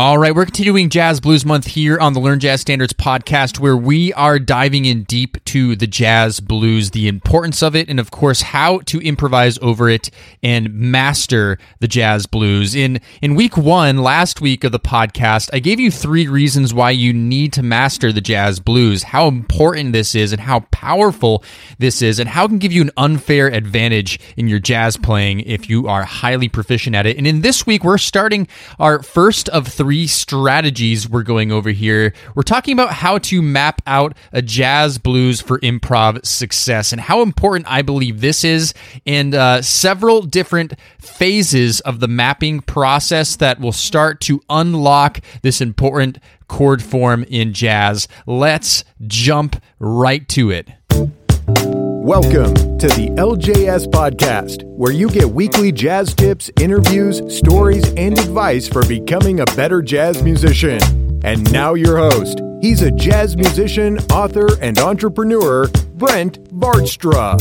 All right, we're continuing Jazz Blues Month here on the Learn Jazz Standards podcast, where we are diving in deep to the jazz blues, the importance of it, and of course, how to improvise over it and master the jazz blues. In in week one, last week of the podcast, I gave you three reasons why you need to master the jazz blues, how important this is, and how powerful this is, and how it can give you an unfair advantage in your jazz playing if you are highly proficient at it. And in this week, we're starting our first of three three strategies we're going over here. We're talking about how to map out a jazz blues for improv success and how important I believe this is, and uh, several different phases of the mapping process that will start to unlock this important chord form in jazz. Let's jump right to it. Welcome to the LJS Podcast, where you get weekly jazz tips, interviews, stories, and advice for becoming a better jazz musician. And now, your host. He's a jazz musician, author, and entrepreneur, Brent Vaartstra.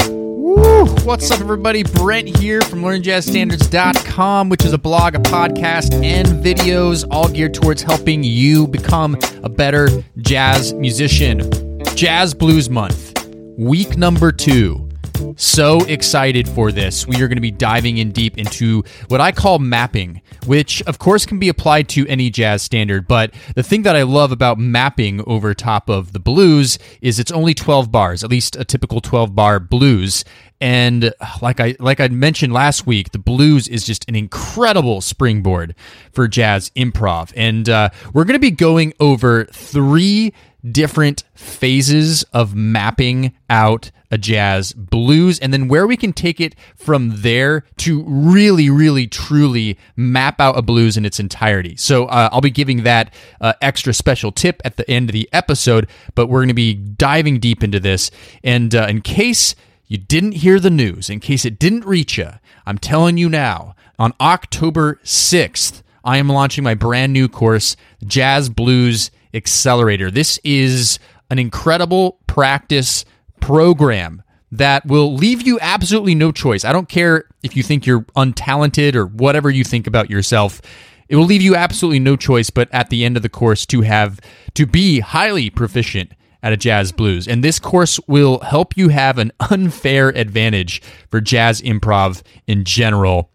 What's up, everybody? Brent here from LearnJazzStandards.com, which is a blog, a podcast, and videos all geared towards helping you become a better jazz musician. Jazz Blues Month week number two. So excited for this. We are going to be diving in deep into what I call mapping, which of course can be applied to any jazz standard. But the thing that I love about mapping over top of the blues is it's only 12 bars, at least a typical 12 bar blues. And like I like I mentioned last week, the blues is just an incredible springboard for jazz improv. And uh, we're going to be going over three different phases of mapping out a jazz blues and then where we can take it from there to really really truly map out a blues in its entirety. So uh, i'll be giving that uh, extra special tip at the end of the episode but we're going to be diving deep into this. And uh, in case you didn't hear the news in case it didn't reach you i'm telling you now on october 6th i am launching my brand new course jazz blues Accelerator. This is an incredible practice program that will leave you absolutely no choice. I don't care if you think you're untalented or whatever you think about yourself. It will leave you absolutely no choice but at the end of the course to have to be highly proficient at a jazz blues. And this course will help you have an unfair advantage for jazz improv in general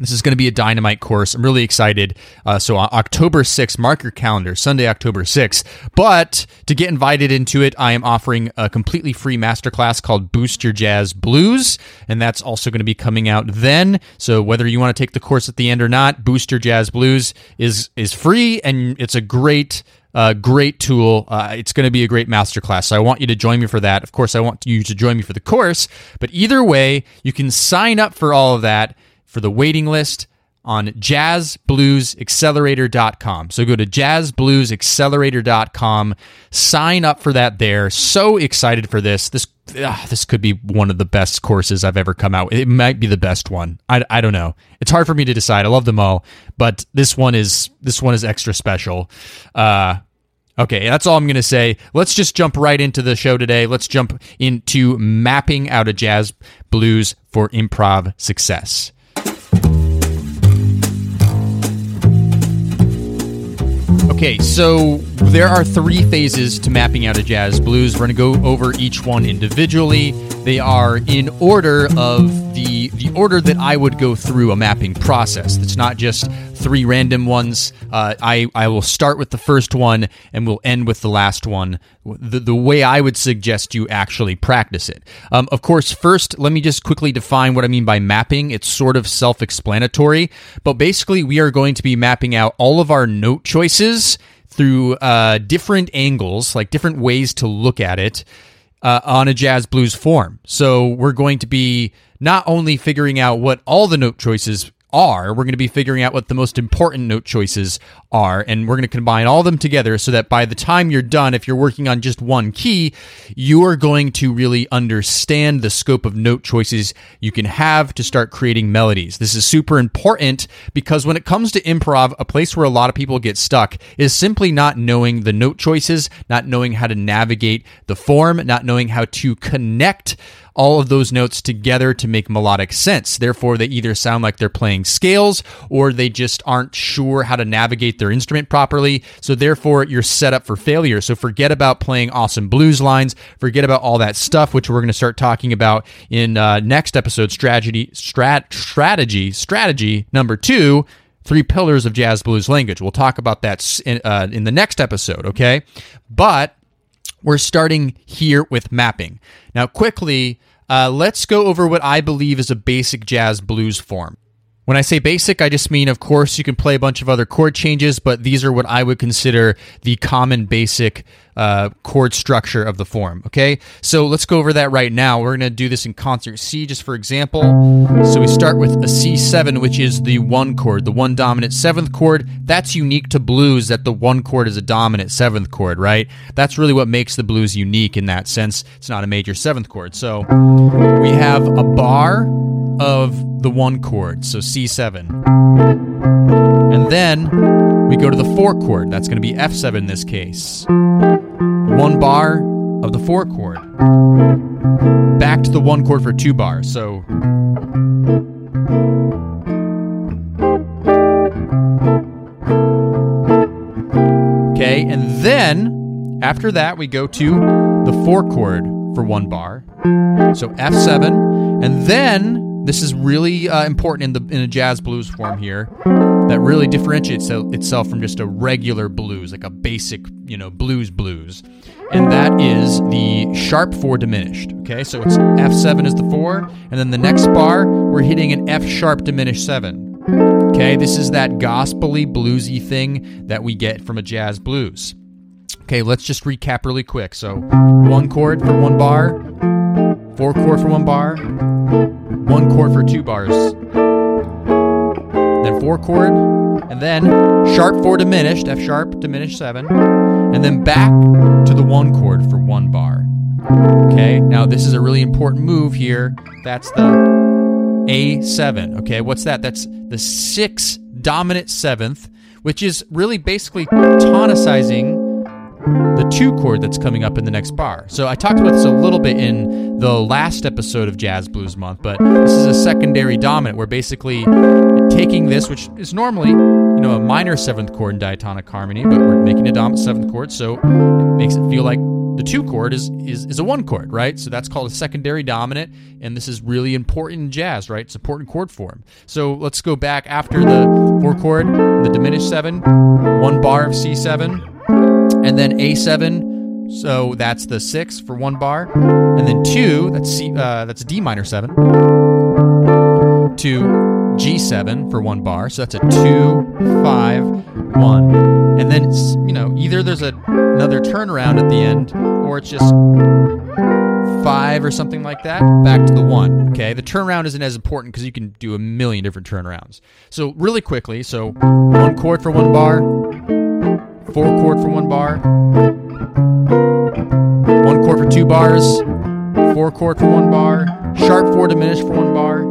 this is going to be a dynamite course. I'm really excited. Uh, so October 6th, mark your calendar, Sunday, October 6th. But to get invited into it, I am offering a completely free masterclass called Boost Your Jazz Blues. And that's also going to be coming out then. So whether you want to take the course at the end or not, Boost Your Jazz Blues is, is free and it's a great uh, great tool. Uh, it's going to be a great masterclass. So I want you to join me for that. Of course, I want you to join me for the course. But either way, you can sign up for all of that for the waiting list on jazzbluesaccelerator.com. So go to jazzbluesaccelerator.com, sign up for that there. So excited for this. This uh, this could be one of the best courses I've ever come out. It might be the best one. I, I don't know. It's hard for me to decide. I love them all, but this one is this one is extra special. Uh, Okay, that's all I'm going to say. Let's just jump right into the show today. Let's jump into mapping out a jazz blues for improv success. Okay, so there are three phases to mapping out a jazz blues. We're going to go over each one individually. They are in order of the the order that I would go through a mapping process. It's not just three random ones. Uh, I I will start with the first one and we'll end with the last one. The the way I would suggest you actually practice it. Um, of course, first let me just quickly define what I mean by mapping. It's sort of self explanatory, but basically we are going to be mapping out all of our note choices through uh, different angles, like different ways to look at it uh, on a jazz blues form. So we're going to be not only figuring out what all the note choices are, we're going to be figuring out what the most important note choices are, and we're going to combine all of them together so that by the time you're done, if you're working on just one key, you are going to really understand the scope of note choices you can have to start creating melodies. This is super important because when it comes to improv, a place where a lot of people get stuck is simply not knowing the note choices, not knowing how to navigate the form, not knowing how to connect all of those notes together to make melodic sense. Therefore, they either sound like they're playing scales or they just aren't sure how to navigate their instrument properly. So, therefore, you're set up for failure. So, forget about playing awesome blues lines, forget about all that stuff, which we're going to start talking about in uh, next episode strategy, strat, strategy, strategy number two three pillars of jazz blues language. We'll talk about that in, uh, in the next episode, okay? But we're starting here with mapping. Now, quickly, uh, let's go over what I believe is a basic jazz blues form. When I say basic, I just mean, of course, you can play a bunch of other chord changes, but these are what I would consider the common basic uh, chord structure of the form. Okay, so let's go over that right now. We're going to do this in concert C, just for example. So we start with a C7, which is the one chord, the one dominant seventh chord. That's unique to blues that the one chord is a dominant seventh chord, right? That's really what makes the blues unique in that sense. It's not a major seventh chord. So we have a bar of the one chord, so C7. And then we go to the four chord. That's going to be F7 in this case. One bar of the four chord. Back to the one chord for two bars. So Okay, and then after that we go to the four chord for one bar. So F7, and then this is really uh, important in the in a jazz blues form here that really differentiates itself from just a regular blues, like a basic, you know, blues blues. And that is the sharp 4 diminished. Okay? So it's F7 is the 4, and then the next bar we're hitting an F sharp diminished 7. Okay? This is that gospely bluesy thing that we get from a jazz blues. Okay, let's just recap really quick. So, one chord for one bar, four chord for one bar, one chord for two bars, then four chord, and then sharp four diminished, F sharp diminished seven, and then back to the one chord for one bar. Okay, now this is a really important move here. That's the A7. Okay, what's that? That's the six dominant seventh, which is really basically tonicizing the two chord that's coming up in the next bar. So I talked about this a little bit in the last episode of Jazz Blues Month, but this is a secondary dominant where basically taking this, which is normally you know a minor seventh chord in diatonic harmony, but we're making a dominant seventh chord, so it makes it feel like the two chord is, is is a one chord, right? So that's called a secondary dominant, and this is really important in jazz, right? It's important chord form. So let's go back after the four chord, the diminished seven, one bar of C7 and then A7, so that's the six for one bar, and then two, that's C, uh, that's D minor seven, to G7 for one bar, so that's a two, five, one, and then you know either there's a, another turnaround at the end, or it's just five or something like that, back to the one. Okay, the turnaround isn't as important because you can do a million different turnarounds. So really quickly, so one chord for one bar, four chord for one bar, one chord for two bars, four chord for one bar, sharp four diminished for one bar,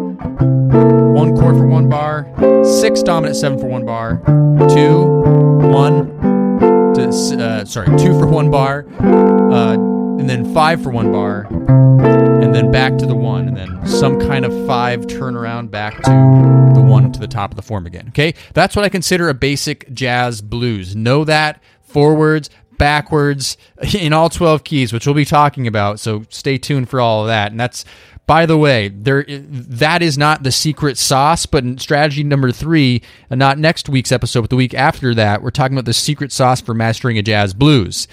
one chord for one bar, six dominant seven for one bar, two, one, to, uh, sorry, two for one bar, uh, and then five for one bar, and then back to the one, and then some kind of five turnaround back to the one to the top of the form again. Okay, that's what I consider a basic jazz blues. Know that forwards, backwards, in all 12 keys, which we'll be talking about. So stay tuned for all of that. And that's by the way, there that is not the secret sauce, but in strategy number three, and not next week's episode, but the week after that, we're talking about the secret sauce for mastering a jazz blues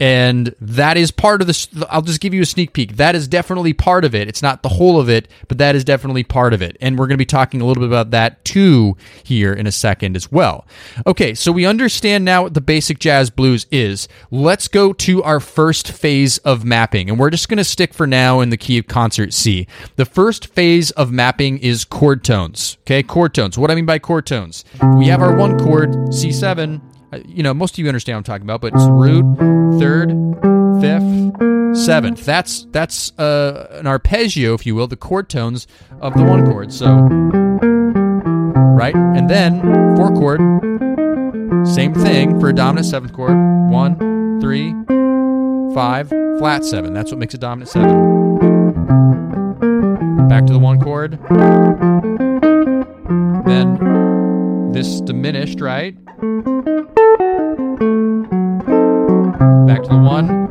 and that is part of this i'll just give you a sneak peek. That is definitely part of it. It's not the whole of it but that is definitely part of it. And we're going to be talking a little bit about that too here in a second as well. Okay so we understand now what the basic jazz blues is. Let's go to our first phase of mapping and we're just going to stick for now in the key of concert c. The first phase of mapping is chord tones okay? Chord tones. What i mean by chord tones? We have our one chord c7 uh, you know, most of you understand what I'm talking about, but it's root, third, fifth, seventh. That's that's uh, an arpeggio, if you will, the chord tones of the one chord. So, right, and then four chord, same thing for a dominant seventh chord. One, three, five, flat seven. That's what makes a dominant seven. Back to the one chord. Then this diminished, right? Back to the one.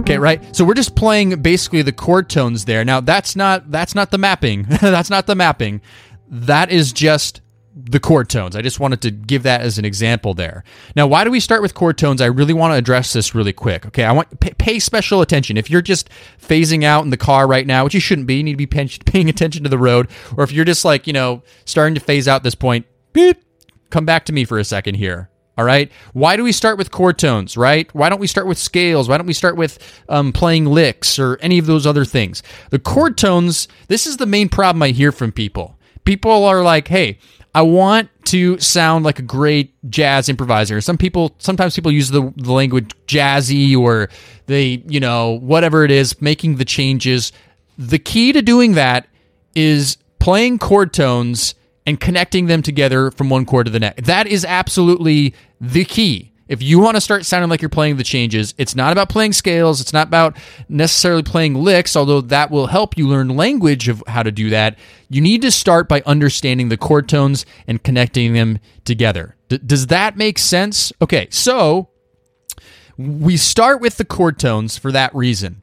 Okay, right. So we're just playing basically the chord tones there. Now that's not that's not the mapping. that's not the mapping. That is just the chord tones. I just wanted to give that as an example there. Now, why do we start with chord tones? I really want to address this really quick. Okay, I want pay, special attention. If you're just phasing out in the car right now, which you shouldn't be, you need to be paying attention to the road. Or if you're just like you know starting to phase out this point, beep, come back to me for a second here. All right. Why do we start with chord tones, right? Why don't we start with scales? Why don't we start with um, playing licks or any of those other things? The chord tones, this is the main problem I hear from people. People are like, hey, I want to sound like a great jazz improviser. Some people, sometimes people use the, the language jazzy or they, you know, whatever it is, making the changes. The key to doing that is playing chord tones and connecting them together from one chord to the next. That is absolutely the key. If you want to start sounding like you're playing the changes, it's not about playing scales. It's not about necessarily playing licks, although that will help you learn language of how to do that. You need to start by understanding the chord tones and connecting them together. D- does that make sense? Okay, so we start with the chord tones for that reason.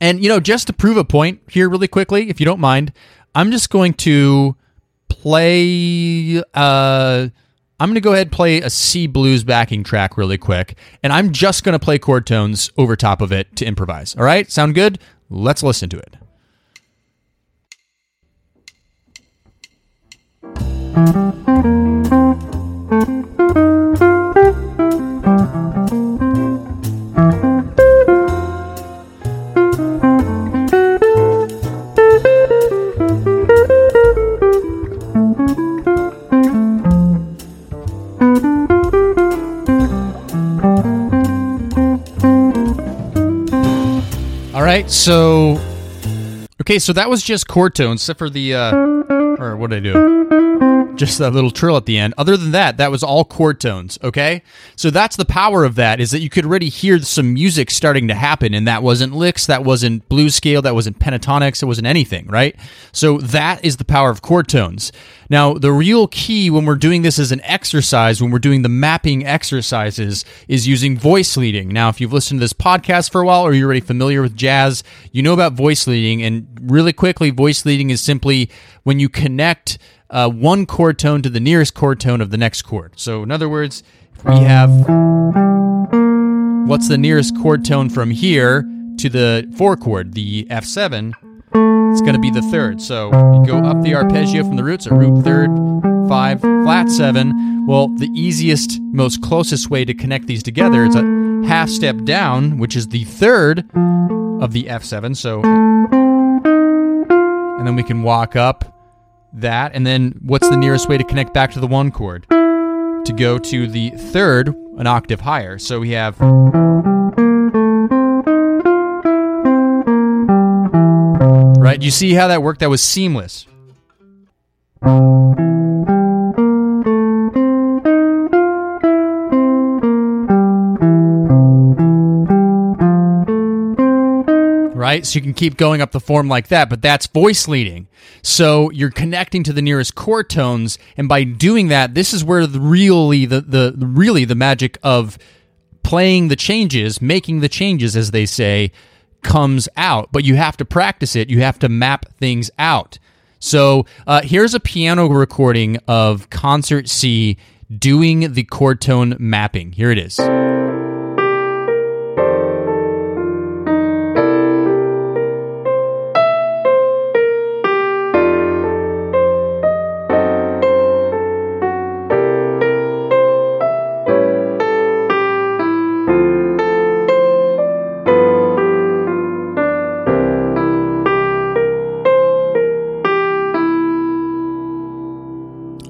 And, you know, just to prove a point here, really quickly, if you don't mind, I'm just going to play. Uh, I'm going to go ahead and play a C blues backing track really quick, and I'm just going to play chord tones over top of it to improvise. All right? Sound good? Let's listen to it. Right, so okay, so that was just chord tones, except for the uh, or what did I do? Just that little trill at the end. Other than that, that was all chord tones. Okay, so that's the power of that is that you could already hear some music starting to happen, and that wasn't licks, that wasn't blues scale, that wasn't pentatonics, it wasn't anything, right? So that is the power of chord tones. Now, the real key when we're doing this as an exercise, when we're doing the mapping exercises, is using voice leading. Now, if you've listened to this podcast for a while or you're already familiar with jazz, you know about voice leading. And really quickly, voice leading is simply when you connect uh, one chord tone to the nearest chord tone of the next chord. So, in other words, if we have what's the nearest chord tone from here to the four chord, the F7, it's going to be the third. So you go up the arpeggio from the roots, a root third, five, flat seven. Well, the easiest, most closest way to connect these together is a half step down, which is the third of the F7. So, and then we can walk up that. And then what's the nearest way to connect back to the one chord? To go to the third, an octave higher. So we have. Right? You see how that worked? That was seamless. Right? So you can keep going up the form like that, but that's voice leading. So you're connecting to the nearest chord tones, and by doing that, this is where the really the, the really the magic of playing the changes, making the changes, as they say, comes out. But you have to practice it. You have to map things out. So uh, here's a piano recording of Concert C doing the chord tone mapping. Here it is.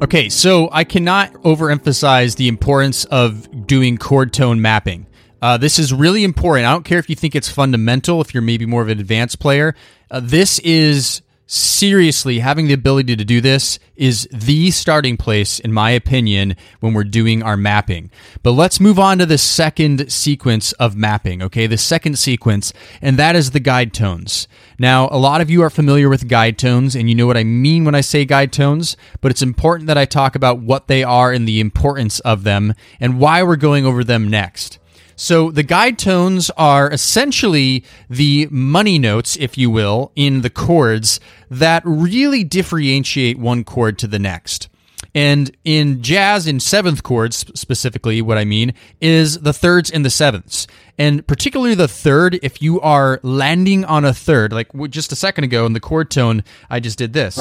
Okay, so I cannot overemphasize the importance of doing chord tone mapping. Uh, this is really important. I don't care if you think it's fundamental, if you're maybe more of an advanced player. Uh, this is seriously having the ability to do this is the starting place in my opinion when we're doing our mapping. But let's move on to the second sequence of mapping okay? The second sequence and that is the guide tones. Now a lot of you are familiar with guide tones and you know what i mean when i say guide tones but it's important that i talk about what they are and the importance of them and why we're going over them next so the guide tones are essentially the money notes, if you will, in the chords that really differentiate one chord to the next. And in jazz, in seventh chords specifically, what I mean is the thirds and the sevenths. And particularly the third, if you are landing on a third, like just a second ago in the chord tone, I just did this.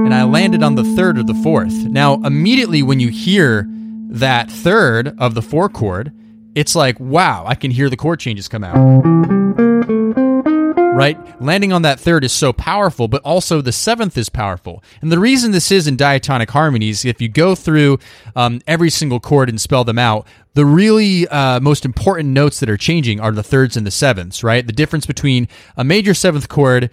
And I landed on the third or the fourth. Now, immediately when you hear that third of the four chord, it's like, wow, I can hear the chord changes come out. Right? Landing on that third is so powerful, but also the seventh is powerful. And the reason this is in diatonic harmonies, if you go through um, every single chord and spell them out, the really uh, most important notes that are changing are the thirds and the sevenths, right? The difference between a major seventh chord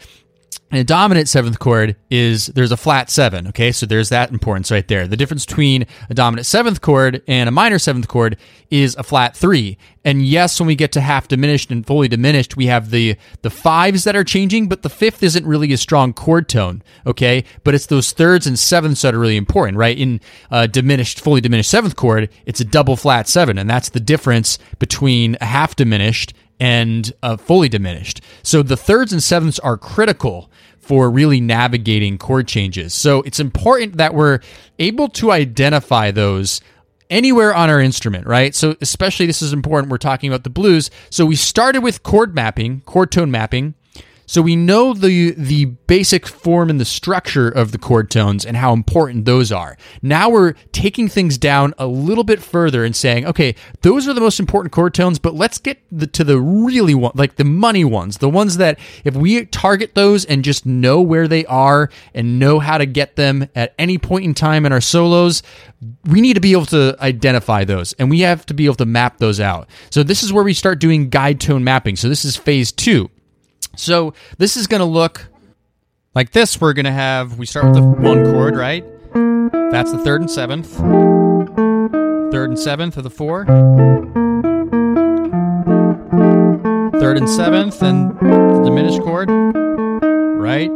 and a dominant seventh chord is there's a flat seven. Okay, so there's that importance right there. The difference between a dominant seventh chord and a minor seventh chord is a flat three. And yes, when we get to half diminished and fully diminished, we have the the fives that are changing, but the fifth isn't really a strong chord tone. Okay, but it's those thirds and sevenths that are really important, right? In diminished, fully diminished seventh chord, it's a double flat seven, and that's the difference between a half diminished and uh, fully diminished. So the thirds and sevenths are critical for really navigating chord changes. So it's important that we're able to identify those anywhere on our instrument, right? So especially this is important. We're talking about the blues. So we started with chord mapping, chord tone mapping. So we know the the basic form and the structure of the chord tones and how important those are. Now we're taking things down a little bit further and saying, okay, those are the most important chord tones, but let's get the, to the really one, like the money ones, the ones that if we target those and just know where they are and know how to get them at any point in time in our solos, we need to be able to identify those and we have to be able to map those out. So this is where we start doing guide tone mapping. So this is phase two. So this is going to look like this. We're going to have, we start with the one chord, right? That's the third and seventh. Third and seventh of the four. Third and seventh and the diminished chord, right?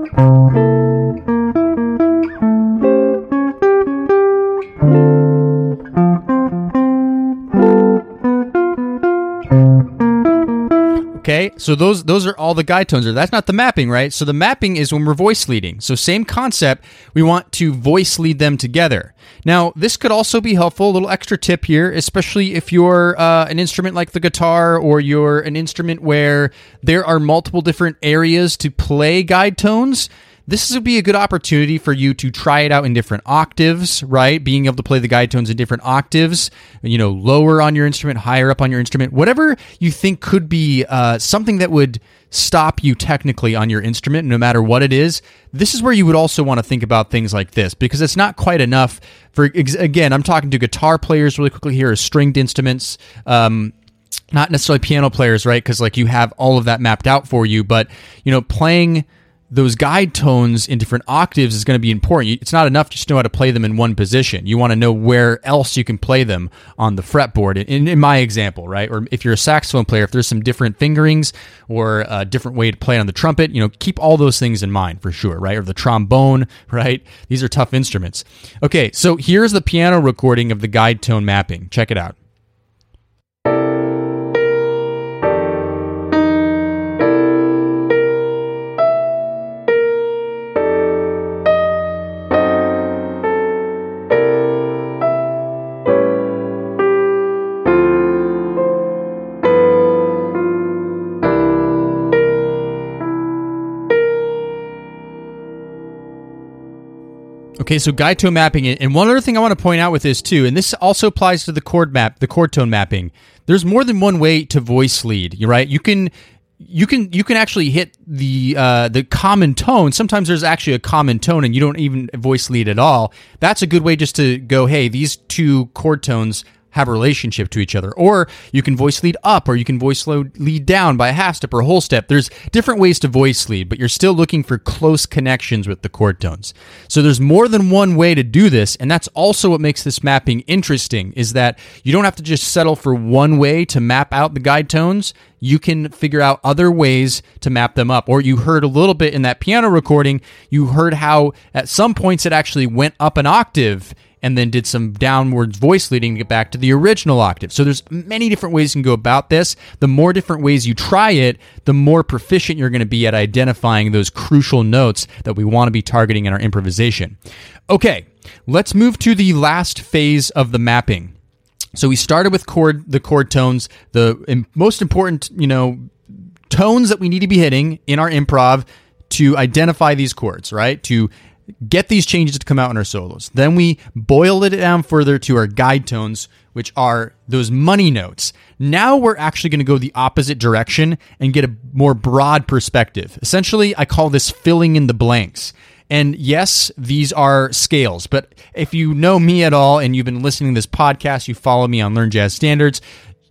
Okay, so those those are all the guide tones. That's not the mapping, right? So the mapping is when we're voice leading. So same concept. We want to voice lead them together. Now this could also be helpful. A little extra tip here, especially if you're uh, an instrument like the guitar or you're an instrument where there are multiple different areas to play guide tones this would be a good opportunity for you to try it out in different octaves, right? Being able to play the guide tones in different octaves, you know, lower on your instrument, higher up on your instrument, whatever you think could be uh, something that would stop you technically on your instrument, no matter what it is. This is where you would also want to think about things like this because it's not quite enough for, again, I'm talking to guitar players really quickly here, stringed instruments. Um, not necessarily piano players, right? Because like you have all of that mapped out for you, but you know, playing those guide tones in different octaves is going to be important. It's not enough just to know how to play them in one position. You want to know where else you can play them on the fretboard. In, in my example, right? Or if you're a saxophone player, if there's some different fingerings or a different way to play on the trumpet, you know, keep all those things in mind for sure, right? Or the trombone, right? These are tough instruments. Okay, so here's the piano recording of the guide tone mapping. Check it out. Okay, so guide tone mapping, and one other thing I want to point out with this too, and this also applies to the chord map, the chord tone mapping. There's more than one way to voice lead. You're right. You can you can you can actually hit the uh, the common tone. Sometimes there's actually a common tone, and you don't even voice lead at all. That's a good way just to go. Hey, these two chord tones have a relationship to each other. Or you can voice lead up, or you can voice lead down by a half step or a whole step. There's different ways to voice lead, but you're still looking for close connections with the chord tones. So there's more than one way to do this, and that's also what makes this mapping interesting, is that you don't have to just settle for one way to map out the guide tones. You can figure out other ways to map them up. Or you heard a little bit in that piano recording, you heard how at some points it actually went up an octave and then did some downwards voice leading to get back to the original octave. So there's many different ways you can go about this. The more different ways you try it, the more proficient you're going to be at identifying those crucial notes that we want to be targeting in our improvisation. Okay, let's move to the last phase of the mapping. So we started with chord the chord tones, the most important, you know, tones that we need to be hitting in our improv to identify these chords, right? To get these changes to come out in our solos. Then we boil it down further to our guide tones, which are those money notes. Now we're actually going to go the opposite direction and get a more broad perspective. Essentially, I call this filling in the blanks. And yes, these are scales, but if you know me at all and you've been listening to this podcast, you follow me on Learn Jazz Standards,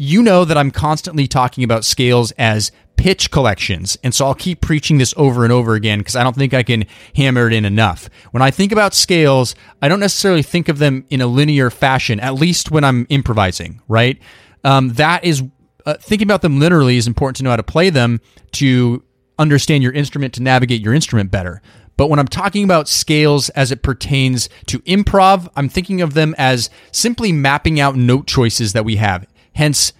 you know that I'm constantly talking about scales as pitch collections. And so I'll keep preaching this over and over again because I don't think I can hammer it in enough. When I think about scales, I don't necessarily think of them in a linear fashion, at least when I'm improvising, right? Um, that is, uh, thinking about them literally is important to know how to play them to understand your instrument, to navigate your instrument better. But when I'm talking about scales as it pertains to improv, I'm thinking of them as simply mapping out note choices that we have. Hence,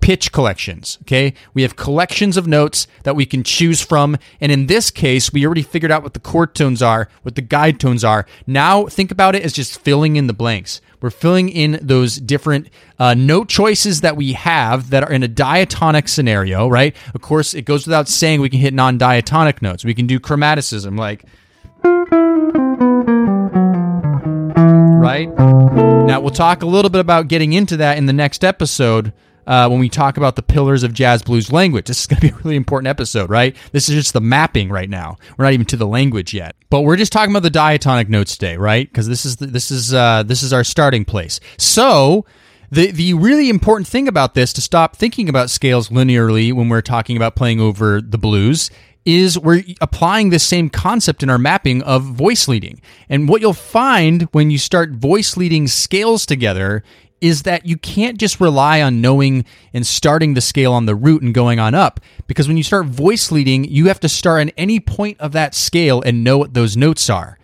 pitch collections. Okay. We have collections of notes that we can choose from. And in this case, we already figured out what the chord tones are, what the guide tones are. Now think about it as just filling in the blanks. We're filling in those different uh, note choices that we have that are in a diatonic scenario, right? Of course, it goes without saying we can hit non diatonic notes. We can do chromaticism like. Right? Now, we'll talk a little bit about getting into that in the next episode uh, when we talk about the pillars of jazz blues language. This is going to be a really important episode, right? This is just the mapping right now. We're not even to the language yet, but we're just talking about the diatonic notes today, right? Because this is the, this is uh, this is our starting place. So. The, the really important thing about this to stop thinking about scales linearly when we're talking about playing over the blues is we're applying the same concept in our mapping of voice leading. And what you'll find when you start voice leading scales together is that you can't just rely on knowing and starting the scale on the root and going on up. Because when you start voice leading, you have to start at any point of that scale and know what those notes are.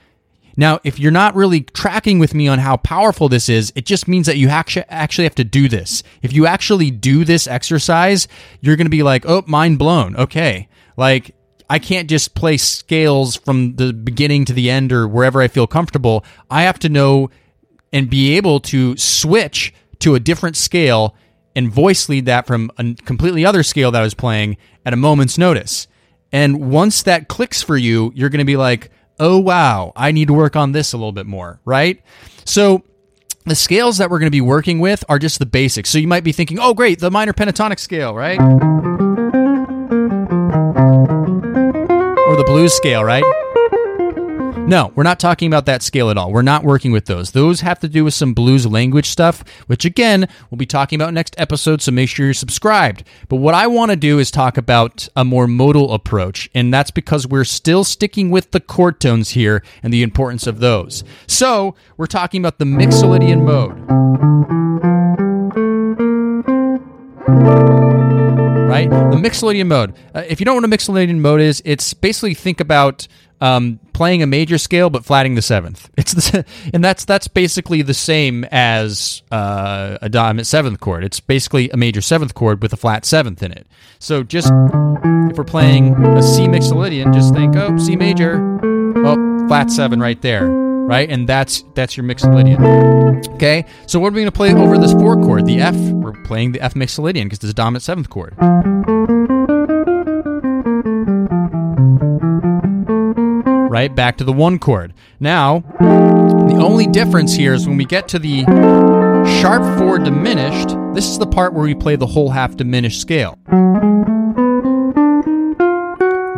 Now, if you're not really tracking with me on how powerful this is, it just means that you actually have to do this. If you actually do this exercise, you're going to be like, oh, mind blown. Okay. Like, I can't just play scales from the beginning to the end or wherever I feel comfortable. I have to know and be able to switch to a different scale and voice lead that from a completely other scale that I was playing at a moment's notice. And once that clicks for you, you're going to be like, oh, wow, I need to work on this a little bit more, right? So the scales that we're going to be working with are just the basics. So you might be thinking, oh, great, the minor pentatonic scale, right? Or the blues scale, right? No, we're not talking about that scale at all. We're not working with those. Those have to do with some blues language stuff, which again, we'll be talking about next episode, so make sure you're subscribed. But what I want to do is talk about a more modal approach, and that's because we're still sticking with the chord tones here and the importance of those. So, we're talking about the Mixolydian mode. Right? The Mixolydian mode. Uh, if you don't know what a Mixolydian mode is, it's basically think about um, playing a major scale but flatting the seventh. It's the, and that's that's basically the same as uh, a dominant seventh chord. It's basically a major seventh chord with a flat seventh in it. So just if we're playing a C Mixolydian, just think, oh, C major, oh, flat seven right there, right? And that's that's your Mixolydian. Okay, so what are we going to play over this four chord? The F. We're playing the F Mixolydian because it's a dominant seventh chord. right? Back to the one chord. Now, the only difference here is when we get to the sharp 4 diminished, this is the part where we play the whole half diminished scale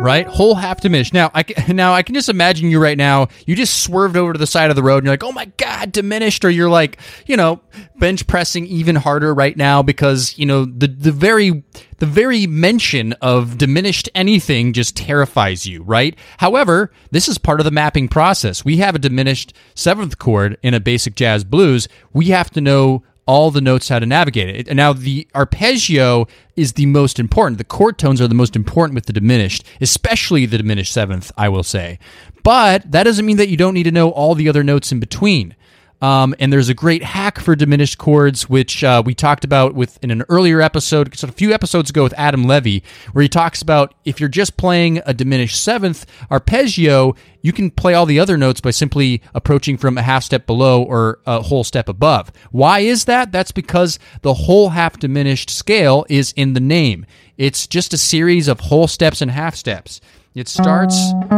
right? Whole half diminished. Now, I can, now I can just imagine you right now. You just swerved over to the side of the road, and you're like, "Oh my god, diminished!" Or you're like, you know, bench pressing even harder right now because you know the the very the very mention of diminished anything just terrifies you, right? However, this is part of the mapping process. We have a diminished seventh chord in a basic jazz blues. We have to know all the notes how to navigate it. And now the arpeggio is the most important. The chord tones are the most important with the diminished, especially the diminished seventh, I will say. But that doesn't mean that you don't need to know all the other notes in between. Um, and there's a great hack for diminished chords, which uh, we talked about with in an earlier episode, so a few episodes ago with Adam Levy, where he talks about if you're just playing a diminished seventh arpeggio, you can play all the other notes by simply approaching from a half step below or a whole step above. Why is that? That's because the whole half diminished scale is in the name. It's just a series of whole steps and half steps. It starts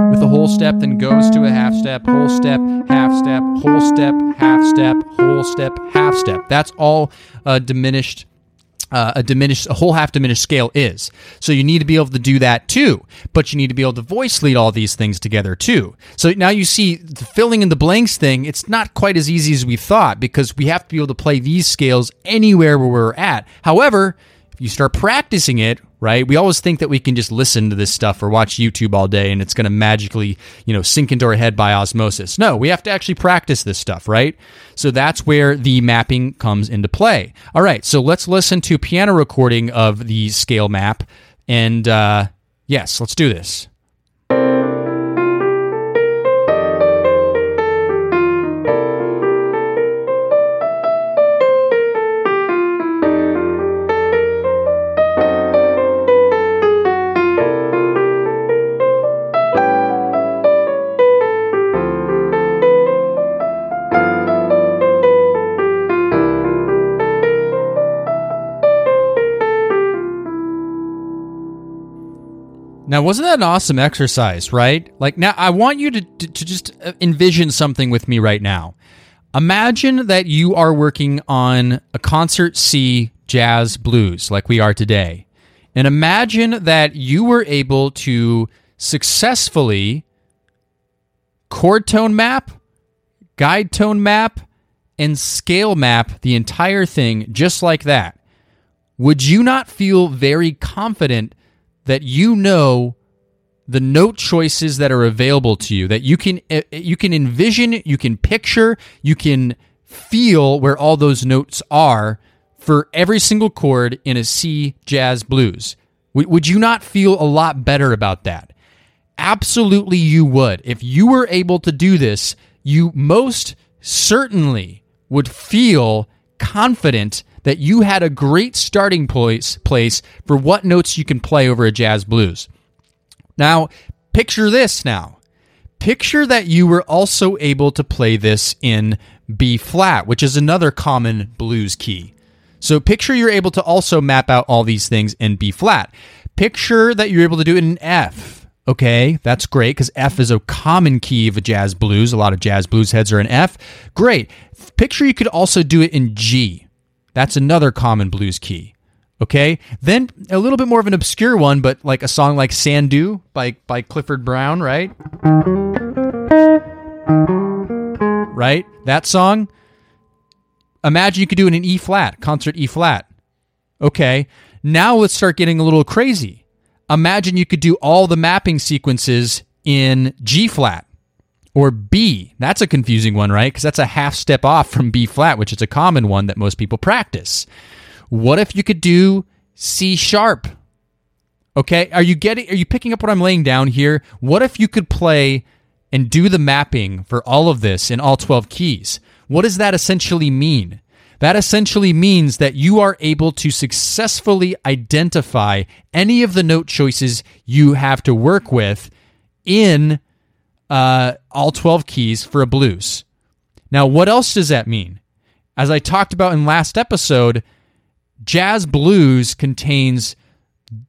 with a whole step, then goes to a half step, whole step, half step, whole step, half step, whole step, half step. That's all uh, diminished. Uh, a diminished, a whole half diminished scale is. So you need to be able to do that too, but you need to be able to voice lead all these things together too. So now you see the filling in the blanks thing. It's not quite as easy as we thought because we have to be able to play these scales anywhere where we're at. However, if you start practicing it, right? We always think that we can just listen to this stuff or watch YouTube all day and it's going to magically, you know, sink into our head by osmosis. No, we have to actually practice this stuff, right? So that's where the mapping comes into play. All right, so let's listen to piano recording of the scale map. And uh, yes, let's do this. Now, wasn't that an awesome exercise, right? Like, now I want you to, to, to, just uh, envision something with me right now. Imagine that you are working on a concert C jazz blues like we are today. And imagine that you were able to successfully chord tone map, guide tone map, and scale map the entire thing just like that. Would you not feel very confident? That you know the note choices that are available to you that you can eh, eh, you can envision you can picture you can feel where all those notes are for every single chord in a C jazz blues. Would you not feel a lot better about that? Absolutely you would. If you were able to do this you most certainly would feel confident that you had a great starting place, place for what notes you can play over a jazz blues. Now, picture this now. Picture that you were also able to play this in B flat, which is another common blues key. So picture you're able to also map out all these things in B flat. Picture that you're able to do it in F. Okay, that's great because F is a common key of a jazz blues. A lot of jazz blues heads are in F. Great. Picture you could also do it in G. That's another common blues key. Okay? Then a little bit more of an obscure one, but like a song like Sandu by by Clifford Brown, right? Right? That song. Imagine you could do it in E flat, concert E flat. Okay. Now let's start getting a little crazy. Imagine you could do all the mapping sequences in G flat or B. That's a confusing one, right? Because that's a half step off from B flat, which is a common one that most people practice. What if you could do C sharp? Okay, are you getting are you picking up what I'm laying down here? What if you could play and do the mapping for all of this in all 12 keys? What does that essentially mean? That essentially means that you are able to successfully identify any of the note choices you have to work with in uh, all 12 keys for a blues. Now, what else does that mean? As I talked about in last episode, jazz blues contains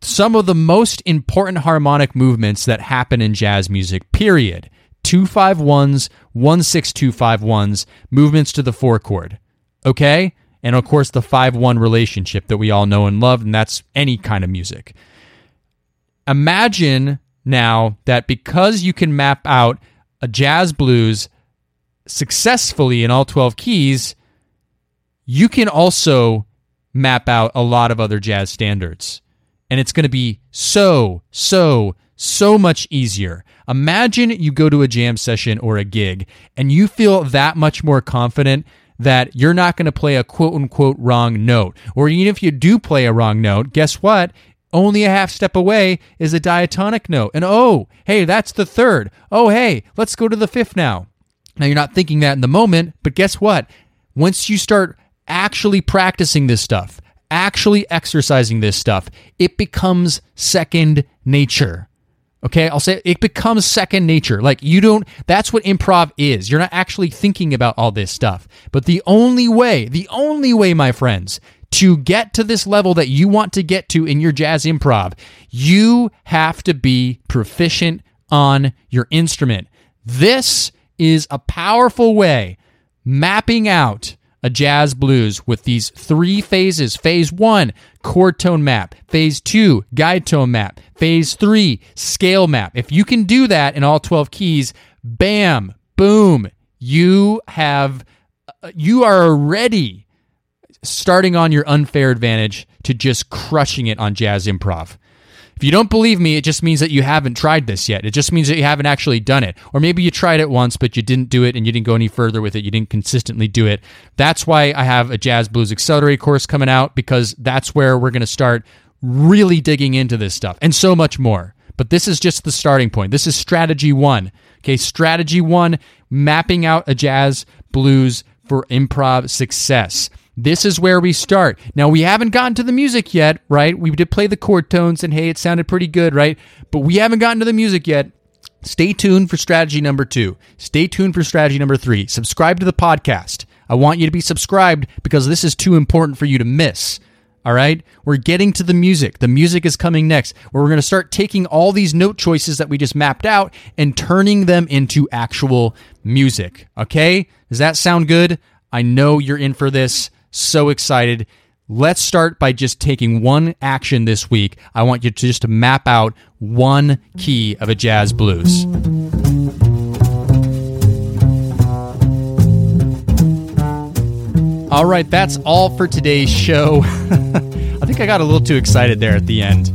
some of the most important harmonic movements that happen in jazz music, period. two five ones, one six two five ones, movements to the four chord. Okay? And of course, the 5 1 relationship that we all know and love, and that's any kind of music. Imagine now that because you can map out a jazz blues successfully in all 12 keys, you can also map out a lot of other jazz standards. And it's going to be so, so, so much easier. Imagine you go to a jam session or a gig and you feel that much more confident that you're not going to play a quote unquote wrong note. Or even if you do play a wrong note, guess what? Only a half step away is a diatonic note. And oh, hey, that's the third. Oh, hey, let's go to the fifth now. Now, you're not thinking that in the moment, but guess what? Once you start actually practicing this stuff, actually exercising this stuff, it becomes second nature. Okay, I'll say it becomes second nature. Like you don't, that's what improv is. You're not actually thinking about all this stuff. But the only way, the only way, my friends, to get to this level that you want to get to in your jazz improv, you have to be proficient on your instrument. This is a powerful way mapping out a jazz blues with these three phases. Phase one, chord tone map. Phase two, guide tone map. Phase three, scale map. If you can do that in all 12 keys, bam, boom, you have, uh, you are already starting on your unfair advantage to just crushing it on jazz improv. If you don't believe me, it just means that you haven't tried this yet. It just means that you haven't actually done it. Or maybe you tried it once, but you didn't do it and you didn't go any further with it. You didn't consistently do it. That's why I have a Jazz Blues Accelerate course coming out because that's where we're going to start really digging into this stuff and so much more. But this is just the starting point. This is strategy one. Okay, strategy one mapping out a jazz blues for improv success. This is where we start. Now, we haven't gotten to the music yet, right? We did play the chord tones and hey, it sounded pretty good, right? But we haven't gotten to the music yet. Stay tuned for strategy number two. Stay tuned for strategy number three. Subscribe to the podcast. I want you to be subscribed because this is too important for you to miss. All right. We're getting to the music. The music is coming next, where we're going to start taking all these note choices that we just mapped out and turning them into actual music. Okay. Does that sound good? I know you're in for this. So excited. Let's start by just taking one action this week. I want you to just to map out one key of a jazz blues. All right, that's all for today's show. I think I got a little too excited there at the end.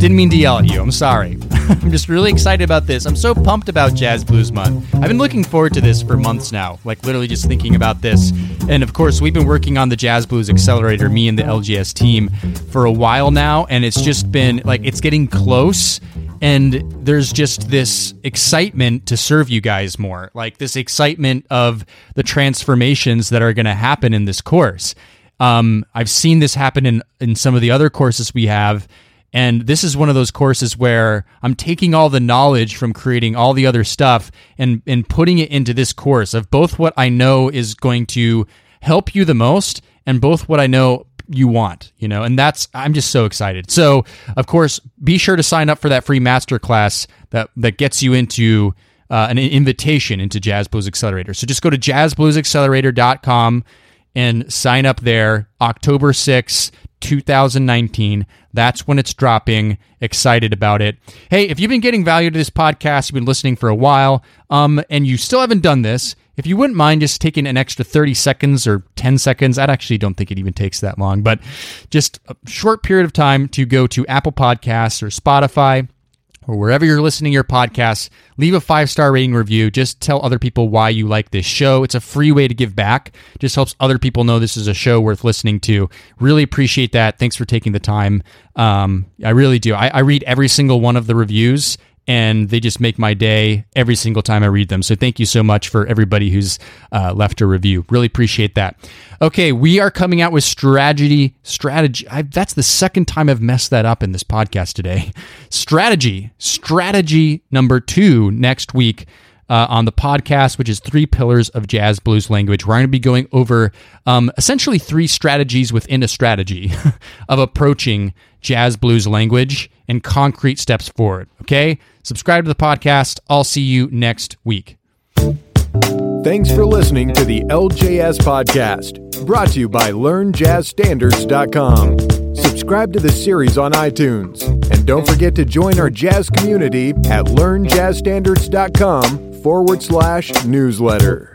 Didn't mean to yell at you. I'm sorry. I'm just really excited about this. I'm so pumped about Jazz Blues Month. I've been looking forward to this for months now, like literally just thinking about this. And of course, we've been working on the Jazz Blues Accelerator, me and the LJS team, for a while now. And it's just been like, it's getting close. And there's just this excitement to serve you guys more, like this excitement of the transformations that are going to happen in this course. Um, I've seen this happen in, in some of the other courses we have and this is one of those courses where I'm taking all the knowledge from creating all the other stuff and, and putting it into this course of both what I know is going to help you the most and both what I know you want, you know, and that's I'm just so excited. So, of course, be sure to sign up for that free masterclass that that gets you into uh, an invitation into Jazz Blues Accelerator. So just go to jazzbluesaccelerator.com and sign up there October 6th 2019. That's when it's dropping. Excited about it. Hey, if you've been getting value to this podcast, you've been listening for a while, um, and you still haven't done this, if you wouldn't mind just taking an extra 30 seconds or 10 seconds, I actually don't think it even takes that long, but just a short period of time to go to Apple Podcasts or Spotify or wherever you're listening to your podcast, leave a five star rating review. Just tell other people why you like this show. It's a free way to give back. Just helps other people know this is a show worth listening to. Really appreciate that. Thanks for taking the time. Um, I really do. I, I read every single one of the reviews and they just make my day every single time I read them. So thank you so much for everybody who's uh, left a review. Really appreciate that. Okay, we are coming out with strategy. Strategy. I, that's the second time I've messed that up in this podcast today. Strategy. Strategy number two next week. uh, on the podcast, which is Three Pillars of Jazz Blues Language, where I'm going to be going over um, essentially three strategies within a strategy of approaching jazz blues language and concrete steps forward. Okay? Subscribe to the podcast. I'll see you next week. Thanks for listening to the LJS Podcast, brought to you by LearnJazzStandards.com. Subscribe to the series on iTunes, and don't forget to join our jazz community at LearnJazzStandards.com forward slash newsletter.